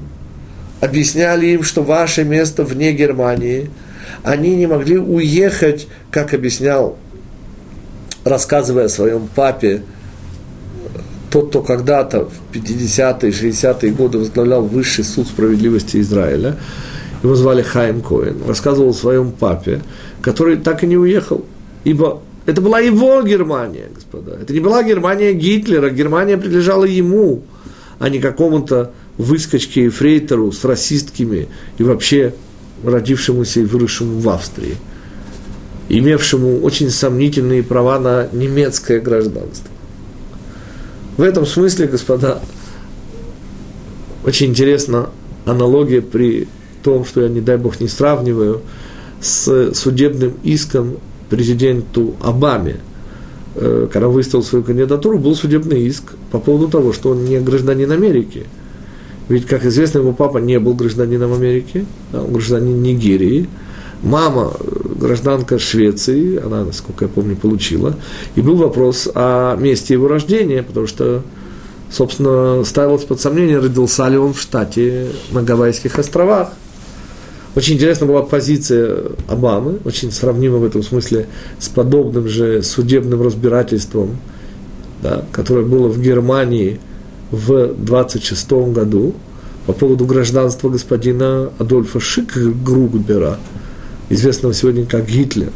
объясняли им, что ваше место вне Германии, они не могли уехать, как объяснял, рассказывая о своем папе, тот, кто когда-то в 50-е, 60-е годы возглавлял высший суд справедливости Израиля, его звали Хайм Коэн, рассказывал о своем папе, который так и не уехал, ибо это была его Германия, господа. Это не была Германия Гитлера, Германия принадлежала ему, а не какому-то выскочке и фрейтеру с расистками и вообще родившемуся и выросшему в Австрии, имевшему очень сомнительные права на немецкое гражданство. В этом смысле, господа, очень интересна аналогия при том, что я, не дай бог, не сравниваю с судебным иском президенту Обаме. Э, когда выставил свою кандидатуру, был судебный иск по поводу того, что он не гражданин Америки. Ведь, как известно, его папа не был гражданином Америки, а он гражданин Нигерии – Мама, гражданка Швеции, она, насколько я помню, получила. И был вопрос о месте его рождения, потому что, собственно, ставилось под сомнение, родился ли он в штате на Гавайских островах. Очень интересна была позиция Обамы, очень сравнима в этом смысле с подобным же судебным разбирательством, да, которое было в Германии в 26 году по поводу гражданства господина Адольфа Шикгругбера – известного сегодня как Гитлер.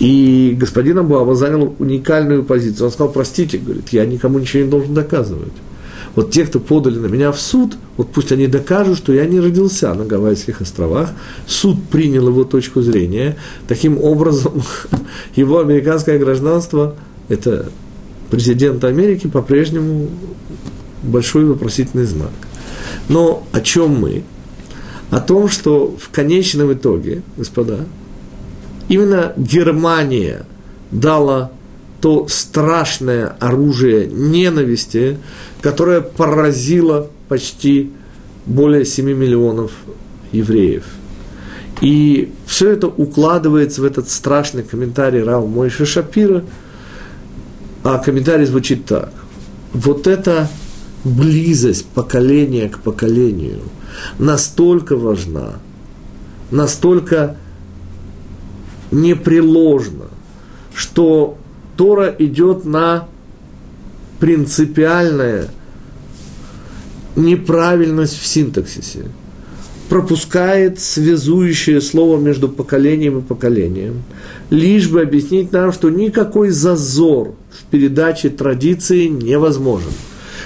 И господин Абуава занял уникальную позицию. Он сказал, простите, говорит, я никому ничего не должен доказывать. Вот те, кто подали на меня в суд, вот пусть они докажут, что я не родился на Гавайских островах. Суд принял его точку зрения. Таким образом, его американское гражданство – это президент Америки по-прежнему большой вопросительный знак. Но о чем мы? О том, что в конечном итоге, господа, именно Германия дала то страшное оружие ненависти, которое поразило почти более 7 миллионов евреев. И все это укладывается в этот страшный комментарий Рау Мойши Шапира, а комментарий звучит так. Вот эта близость поколения к поколению настолько важна, настолько непреложна, что Тора идет на принципиальная неправильность в синтаксисе, пропускает связующее слово между поколением и поколением, лишь бы объяснить нам, что никакой зазор в передаче традиции невозможен –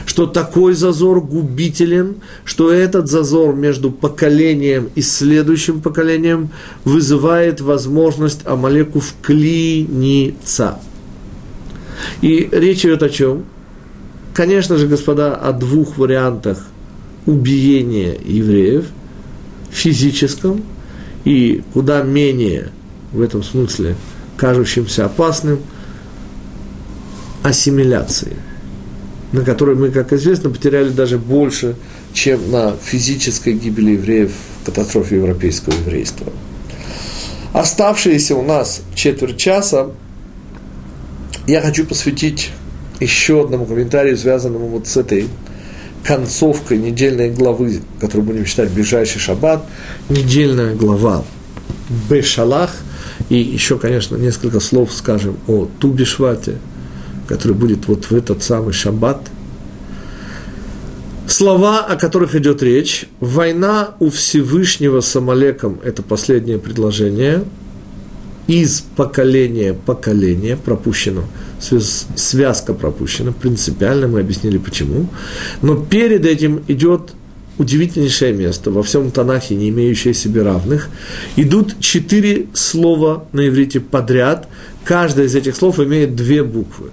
что такой зазор губителен, что этот зазор между поколением и следующим поколением вызывает возможность Амалеку вклиниться. И речь идет о чем? Конечно же, господа, о двух вариантах убиения евреев, физическом и куда менее в этом смысле кажущимся опасным ассимиляции, на которой мы, как известно, потеряли даже больше, чем на физической гибели евреев в катастрофе европейского еврейства. Оставшиеся у нас четверть часа я хочу посвятить еще одному комментарию, связанному вот с этой концовкой недельной главы, которую будем читать ближайший шаббат, недельная глава Бешалах, и еще, конечно, несколько слов скажем о Тубишвате, который будет вот в этот самый шаббат. Слова, о которых идет речь. Война у Всевышнего с Амалеком – это последнее предложение – из поколения в поколение пропущено, связка пропущена, принципиально мы объяснили почему. Но перед этим идет удивительнейшее место, во всем Танахе, не имеющее себе равных. Идут четыре слова на иврите подряд, каждое из этих слов имеет две буквы.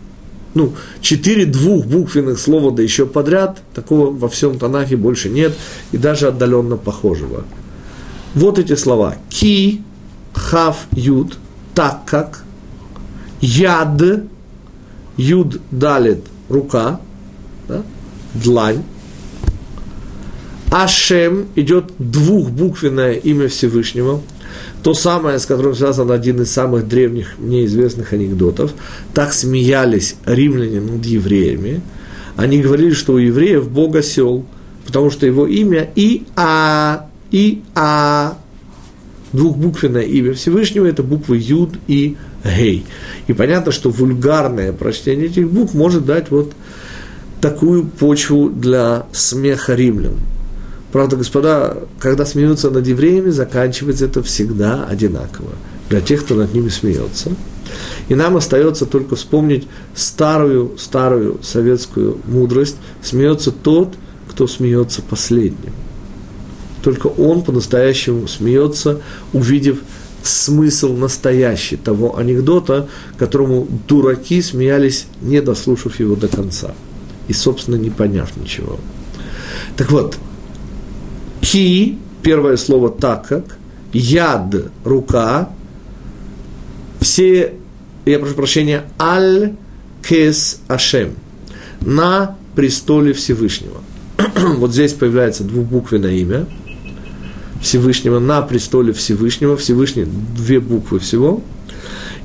Ну, четыре двухбуквенных слова, да еще подряд, такого во всем Танахе больше нет, и даже отдаленно похожего. Вот эти слова. Ки, хав, юд, так как яд, юд далит, рука, да, длань, Ашем идет двухбуквенное имя Всевышнего, то самое, с которым связан один из самых древних мне известных анекдотов. Так смеялись римляне над евреями. Они говорили, что у евреев Бог осел, потому что его имя И-А, И-А, двухбуквенное имя Всевышнего – это буквы Юд и Гей. И понятно, что вульгарное прочтение этих букв может дать вот такую почву для смеха римлян. Правда, господа, когда смеются над евреями, заканчивается это всегда одинаково для тех, кто над ними смеется. И нам остается только вспомнить старую, старую советскую мудрость. Смеется тот, кто смеется последним. Только он по-настоящему смеется, увидев смысл настоящий того анекдота, которому дураки смеялись, не дослушав его до конца. И, собственно, не поняв ничего. Так вот, ки, первое слово так как, яд, рука, все, я прошу прощения, аль кес ашем, на престоле Всевышнего. вот здесь появляется двухбуквенное имя – Всевышнего, на престоле Всевышнего, Всевышний две буквы всего.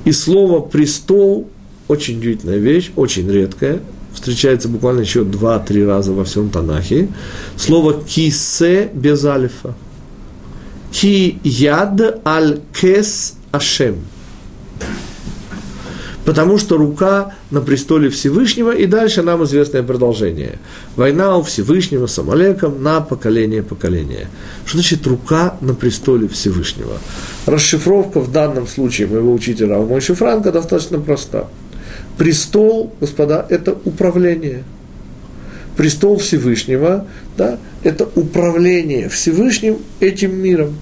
И слово «престол» – очень удивительная вещь, очень редкая, встречается буквально еще два-три раза во всем Танахе. Слово «кисе» без алифа. «Ки яд аль кес ашем». Потому что рука на престоле Всевышнего, и дальше нам известное продолжение. Война у Всевышнего с Амалеком на поколение поколения. Что значит рука на престоле Всевышнего? Расшифровка в данном случае моего учителя Алмойши Франка достаточно проста. Престол, господа, это управление. Престол Всевышнего, да, это управление Всевышним этим миром.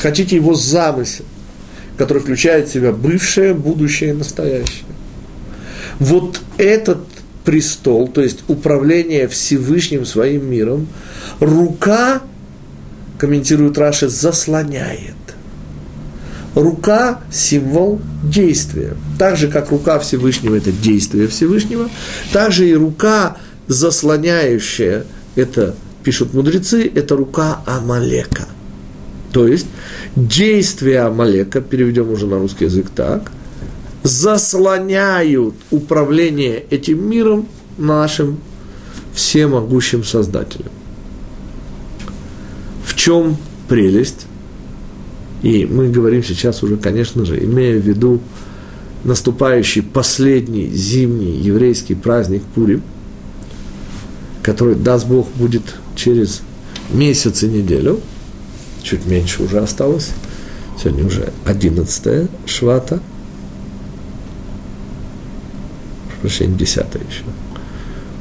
Хотите его замысел который включает в себя бывшее, будущее и настоящее. Вот этот престол, то есть управление Всевышним своим миром, рука, комментирует Раши, заслоняет. Рука – символ действия. Так же, как рука Всевышнего – это действие Всевышнего, так же и рука, заслоняющая, это, пишут мудрецы, это рука Амалека. То есть, действия Амалека, переведем уже на русский язык так, заслоняют управление этим миром нашим всемогущим Создателем. В чем прелесть? И мы говорим сейчас уже, конечно же, имея в виду наступающий последний зимний еврейский праздник Пурим, который, даст Бог, будет через месяц и неделю – чуть меньше уже осталось. Сегодня уже 11 швата. Прощение, 10 еще.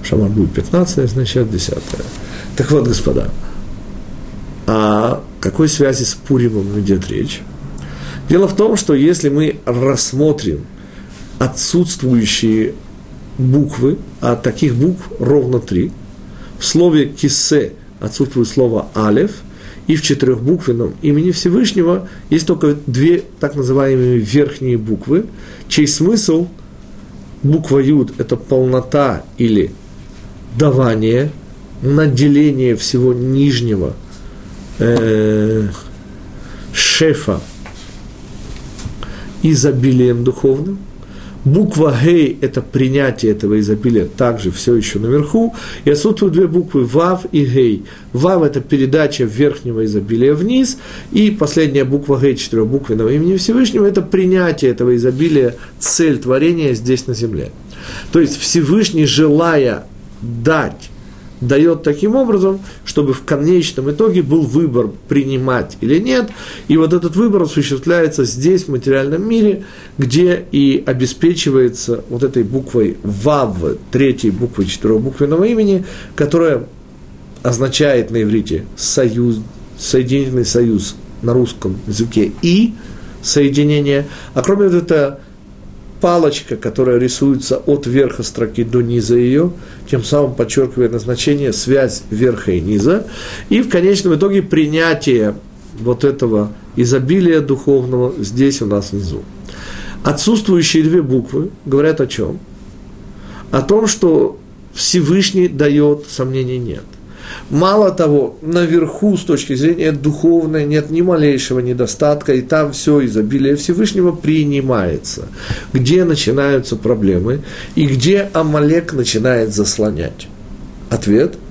Шамар будет 15, значит 10. Так вот, господа, о какой связи с Пуримом идет речь? Дело в том, что если мы рассмотрим отсутствующие буквы, а таких букв ровно три, в слове «кисе» отсутствует слово «алев», и в четырехбуквенном имени Всевышнего. Есть только две так называемые верхние буквы, чей смысл? Буква Юд – это полнота или давание, наделение всего нижнего э, шефа изобилием духовным, Буква Гей – это принятие этого изобилия, также все еще наверху. И отсутствуют две буквы Вав и Гей. Вав – это передача верхнего изобилия вниз. И последняя буква Гей четырехбуквенного имени Всевышнего – это принятие этого изобилия, цель творения здесь на земле. То есть Всевышний, желая дать дает таким образом, чтобы в конечном итоге был выбор, принимать или нет. И вот этот выбор осуществляется здесь, в материальном мире, где и обеспечивается вот этой буквой ВАВ, третьей буквой четырехбуквенного имени, которая означает на иврите союз, соединительный союз на русском языке и соединение. А кроме этого, палочка, которая рисуется от верха строки до низа ее, тем самым подчеркивая назначение, связь верха и низа, и в конечном итоге принятие вот этого изобилия духовного здесь у нас внизу. Отсутствующие две буквы говорят о чем? О том, что Всевышний дает, сомнений нет. Мало того, наверху с точки зрения духовной нет ни малейшего недостатка, и там все изобилие Всевышнего принимается. Где начинаются проблемы и где Амалек начинает заслонять? Ответ –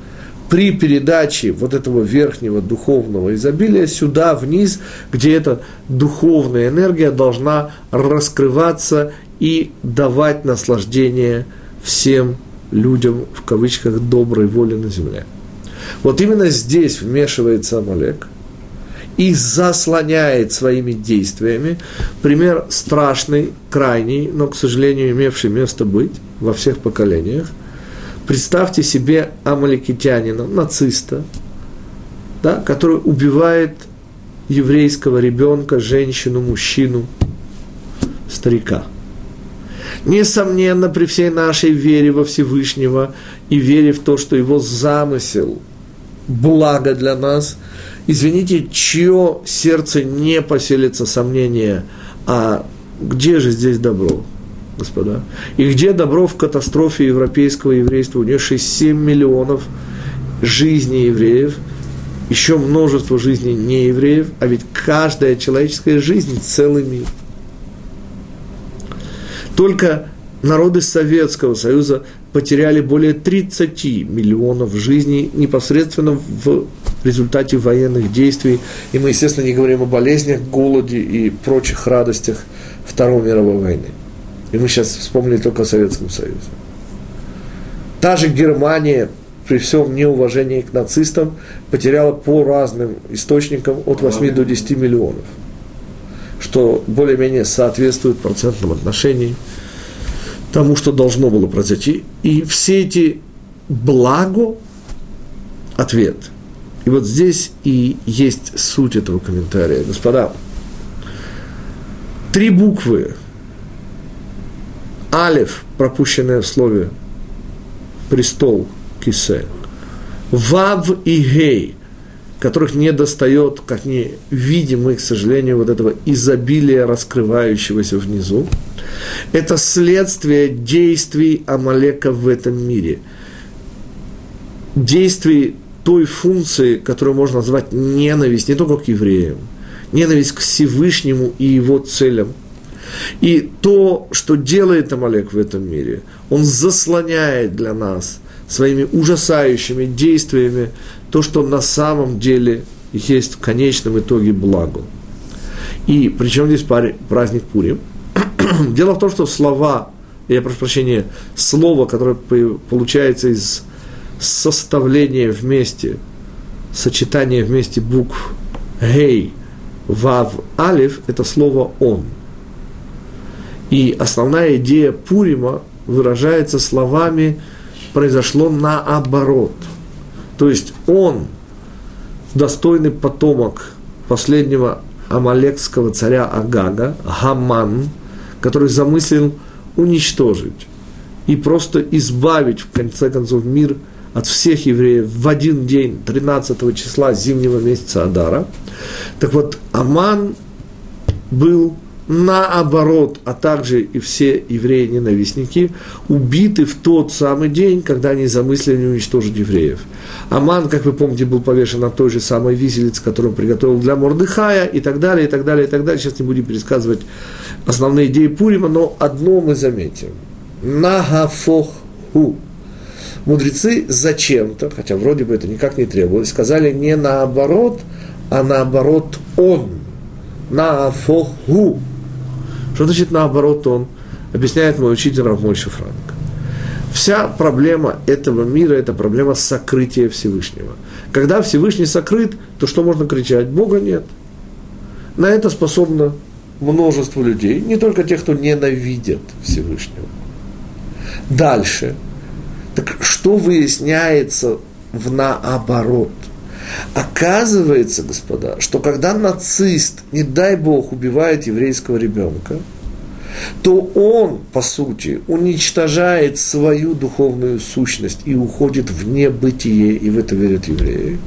при передаче вот этого верхнего духовного изобилия сюда, вниз, где эта духовная энергия должна раскрываться и давать наслаждение всем людям, в кавычках, доброй воли на земле. Вот именно здесь вмешивается Амалек и заслоняет своими действиями пример страшный, крайний, но, к сожалению, имевший место быть во всех поколениях. Представьте себе амаликитянина, нациста, да, который убивает еврейского ребенка, женщину, мужчину, старика. Несомненно, при всей нашей вере во Всевышнего и вере в то, что его замысел – благо для нас. Извините, чье сердце не поселится сомнение, а где же здесь добро, господа? И где добро в катастрофе европейского еврейства, унесшей 7 миллионов жизней евреев, еще множество жизней неевреев, а ведь каждая человеческая жизнь – целый мир. Только народы Советского Союза потеряли более 30 миллионов жизней непосредственно в результате военных действий. И мы, естественно, не говорим о болезнях, голоде и прочих радостях Второй мировой войны. И мы сейчас вспомнили только о Советском Союзе. Та же Германия при всем неуважении к нацистам потеряла по разным источникам от 8 до 10 миллионов, что более-менее соответствует процентным отношении тому, что должно было произойти. И все эти благо – ответ. И вот здесь и есть суть этого комментария. Господа, три буквы Алев, пропущенное в слове престол, кисе, Вав и Гей, которых не достает, как не видим мы, к сожалению, вот этого изобилия, раскрывающегося внизу, это следствие действий Амалека в этом мире. Действий той функции, которую можно назвать ненависть не только к евреям, ненависть к Всевышнему и его целям. И то, что делает Амалек в этом мире, он заслоняет для нас своими ужасающими действиями то, что на самом деле есть в конечном итоге благо. И причем здесь праздник Пурим? Дело в том, что слова, я прошу прощения, слово, которое получается из составления вместе, сочетания вместе букв «гей», «вав», «алиф» – это слово «он». И основная идея Пурима выражается словами «произошло наоборот». То есть он, достойный потомок последнего амалекского царя Агага, Гаман, который замыслил уничтожить и просто избавить, в конце концов, мир – от всех евреев в один день, 13 числа зимнего месяца Адара. Так вот, Аман был наоборот, а также и все евреи-ненавистники, убиты в тот самый день, когда они замыслили уничтожить евреев. Аман, как вы помните, был повешен на той же самой виселице, которую он приготовил для Мордыхая, и так далее, и так далее, и так далее. Сейчас не будем пересказывать основные идеи Пурима, но одно мы заметим. Нагафоху мудрецы зачем-то, хотя вроде бы это никак не требовалось, сказали не наоборот, а наоборот он. Нафоху. Что значит наоборот он? Объясняет мой учитель Равмойши Франк. Вся проблема этого мира – это проблема сокрытия Всевышнего. Когда Всевышний сокрыт, то что можно кричать? Бога нет. На это способно множество людей, не только тех, кто ненавидит Всевышнего. Дальше – так что выясняется в наоборот? Оказывается, господа, что когда нацист, не дай бог, убивает еврейского ребенка, то он, по сути, уничтожает свою духовную сущность и уходит в небытие, и в это верят евреи.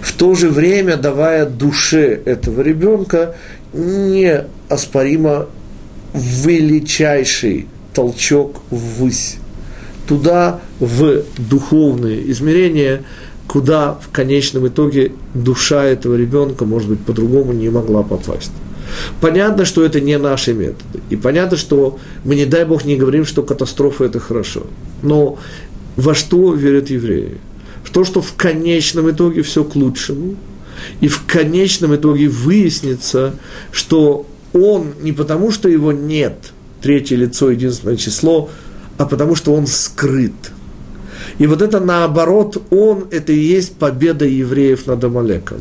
В то же время давая душе этого ребенка неоспоримо величайший толчок ввысь туда, в духовные измерения, куда в конечном итоге душа этого ребенка, может быть, по-другому не могла попасть. Понятно, что это не наши методы. И понятно, что мы, не дай Бог, не говорим, что катастрофа – это хорошо. Но во что верят евреи? В то, что в конечном итоге все к лучшему. И в конечном итоге выяснится, что он не потому, что его нет, третье лицо, единственное число – а потому что он скрыт. И вот это наоборот, он, это и есть победа евреев над Амалеком.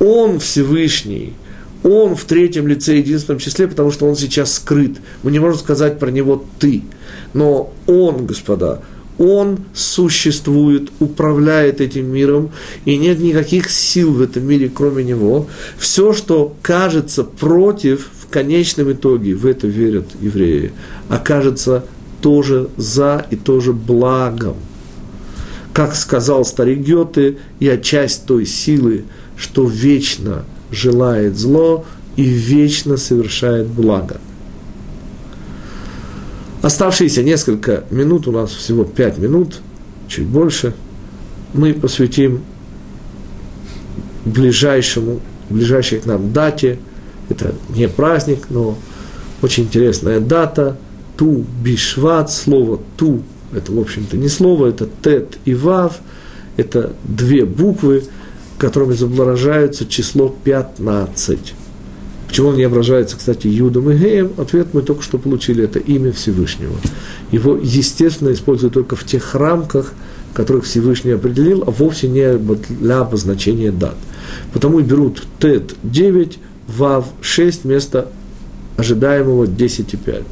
Он Всевышний, он в третьем лице, единственном числе, потому что он сейчас скрыт. Мы не можем сказать про него «ты». Но он, господа, он существует, управляет этим миром, и нет никаких сил в этом мире, кроме него. Все, что кажется против, в конечном итоге, в это верят евреи, окажется тоже за и тоже благом. Как сказал старик Гёте, я часть той силы, что вечно желает зло и вечно совершает благо. Оставшиеся несколько минут, у нас всего пять минут, чуть больше, мы посвятим ближайшему, ближайшей к нам дате. Это не праздник, но очень интересная дата – ту бишват, слово ту, это, в общем-то, не слово, это тет и вав, это две буквы, которыми изображается число 15. Почему он не ображается, кстати, Юдом и Геем? Ответ мы только что получили, это имя Всевышнего. Его, естественно, используют только в тех рамках, которых Всевышний определил, а вовсе не для обозначения дат. Потому и берут Тет 9, Вав 6 вместо ожидаемого 10,5.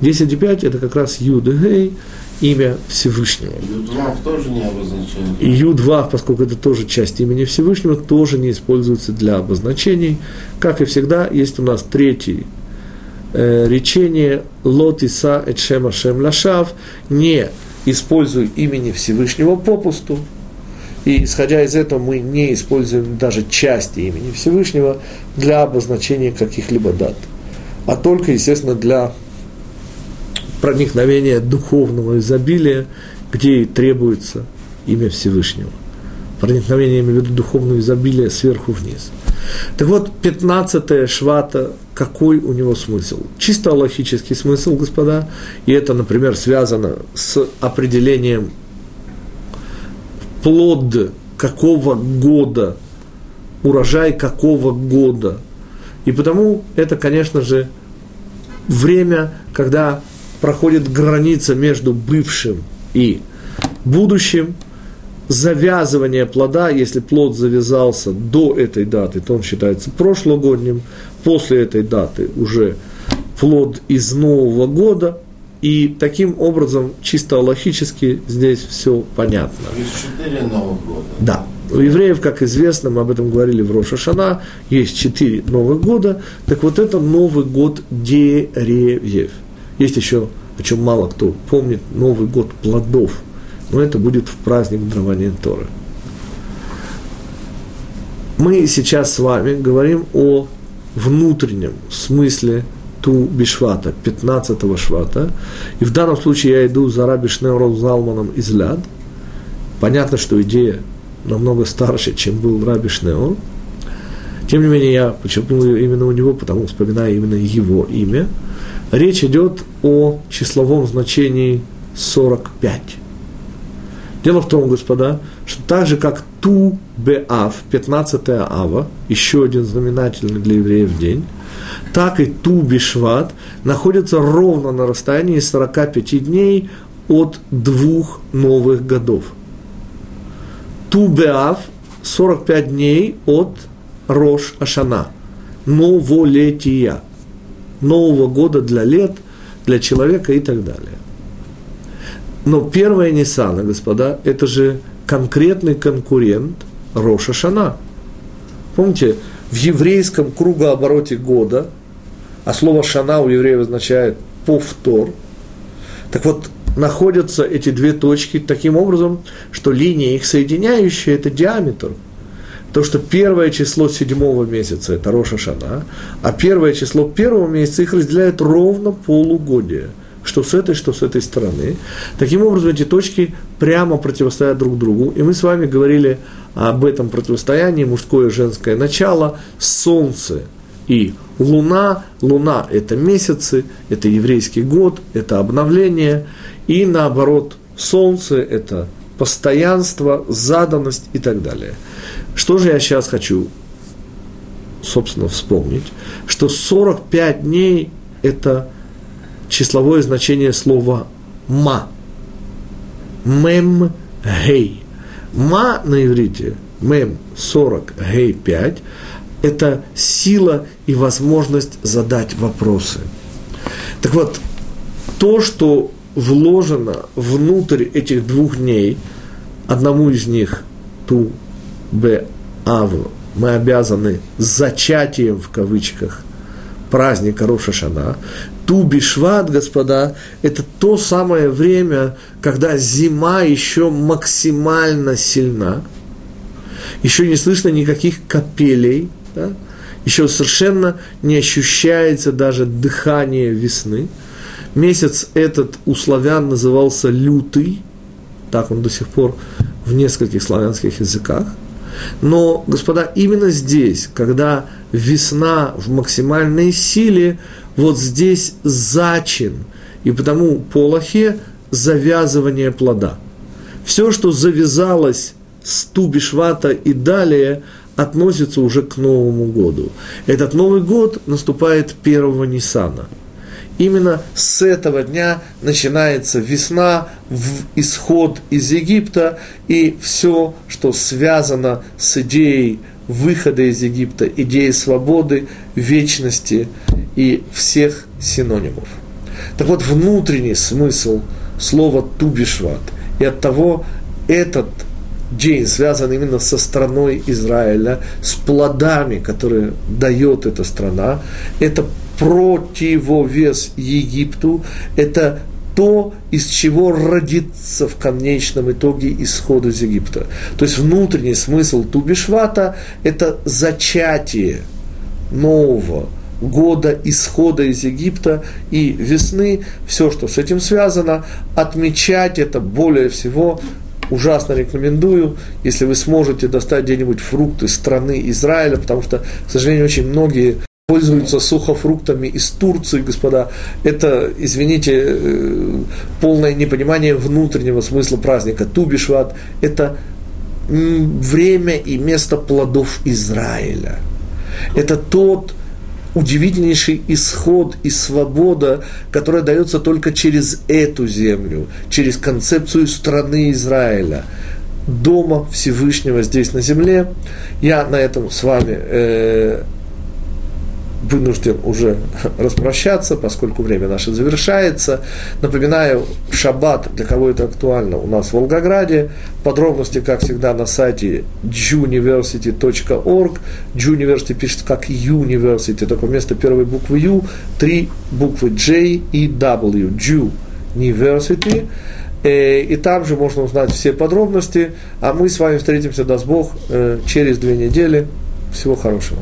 10,5 это как раз Юд и Гей, имя Всевышнего. Юдвав тоже не обозначает. И Юдвав, поскольку это тоже часть имени Всевышнего, тоже не используется для обозначений. Как и всегда, есть у нас третий э, речение «Лот Иса Эчем Ашем Лашав» не используй имени Всевышнего попусту, и исходя из этого мы не используем даже части имени Всевышнего для обозначения каких-либо дат, а только, естественно, для проникновения духовного изобилия, где и требуется имя Всевышнего. Проникновение, я имею в виду, духовного изобилия сверху вниз. Так вот, 15 швата, какой у него смысл? Чисто логический смысл, господа, и это, например, связано с определением плод какого года, урожай какого года. И потому это, конечно же, время, когда проходит граница между бывшим и будущим, завязывание плода, если плод завязался до этой даты, то он считается прошлогодним, после этой даты уже плод из Нового года, и таким образом, чисто логически, здесь все понятно. Есть четыре Новых года. Да. У евреев, как известно, мы об этом говорили в Роша Шана, есть четыре Новых года. Так вот это Новый год деревьев. Есть еще, о чем мало кто помнит, Новый год плодов. Но это будет в праздник дарования Торы. Мы сейчас с вами говорим о внутреннем смысле Ту Бишвата, 15 швата. И в данном случае я иду за Раби Шнеуром Залманом из Ляд. Понятно, что идея намного старше, чем был Раби Шнеор. Тем не менее, я подчеркнул именно у него, потому вспоминаю именно его имя. Речь идет о числовом значении 45. Дело в том, господа, что так же, как Ту Беав, 15 Ава, еще один знаменательный для евреев день, так и Ту Бишват находятся ровно на расстоянии 45 дней от двух новых годов. Ту Беав 45 дней от Рош Ашана, новолетия, нового года для лет, для человека и так далее. Но первая Ниссана, господа, это же конкретный конкурент Роша Шана. Помните, в еврейском кругообороте года, а слово «шана» у евреев означает «повтор», так вот, находятся эти две точки таким образом, что линия их соединяющая – это диаметр. То, что первое число седьмого месяца – это Роша Шана, а первое число первого месяца их разделяет ровно полугодие – что с этой, что с этой стороны. Таким образом, эти точки прямо противостоят друг другу. И мы с вами говорили об этом противостоянии, мужское и женское начало, Солнце и Луна. Луна – это месяцы, это еврейский год, это обновление. И наоборот, Солнце – это постоянство, заданность и так далее. Что же я сейчас хочу, собственно, вспомнить? Что 45 дней – это числовое значение слова «ма». Мем гей. Ма на иврите, мем 40, гей 5, это сила и возможность задать вопросы. Так вот, то, что вложено внутрь этих двух дней, одному из них, ту б аву, мы обязаны зачатием в кавычках праздника Роша Шана, Ту Бишват, господа, это то самое время, когда зима еще максимально сильна, еще не слышно никаких капелей, да? еще совершенно не ощущается даже дыхание весны. Месяц этот у славян назывался лютый, так он до сих пор в нескольких славянских языках. Но, господа, именно здесь, когда весна в максимальной силе, вот здесь зачин, и потому по Аллахе завязывание плода. Все, что завязалось с Тубишвата и далее, относится уже к Новому году. Этот Новый год наступает 1 Ниссана. Именно с этого дня начинается весна, в исход из Египта и все, что связано с идеей выхода из Египта, идеей свободы, вечности и всех синонимов. Так вот, внутренний смысл слова «тубишват» и от того этот день связан именно со страной Израиля, с плодами, которые дает эта страна. Это противовес Египту, это то, из чего родится в конечном итоге исход из Египта. То есть внутренний смысл Тубишвата – это зачатие нового года исхода из Египта и весны, все, что с этим связано, отмечать это более всего ужасно рекомендую, если вы сможете достать где-нибудь фрукты страны Израиля, потому что, к сожалению, очень многие пользуются сухофруктами из Турции, господа. Это, извините, э, полное непонимание внутреннего смысла праздника. Тубишват – это время и место плодов Израиля. Это тот удивительнейший исход и свобода, которая дается только через эту землю, через концепцию страны Израиля, дома Всевышнего здесь на земле. Я на этом с вами э, вынужден уже распрощаться, поскольку время наше завершается. Напоминаю, шаббат, для кого это актуально, у нас в Волгограде. Подробности, как всегда, на сайте juniversity.org. Juniversity пишется как University, только вместо первой буквы U три буквы J и W. Jew University. Э, и там же можно узнать все подробности. А мы с вами встретимся, даст Бог, э, через две недели. Всего хорошего.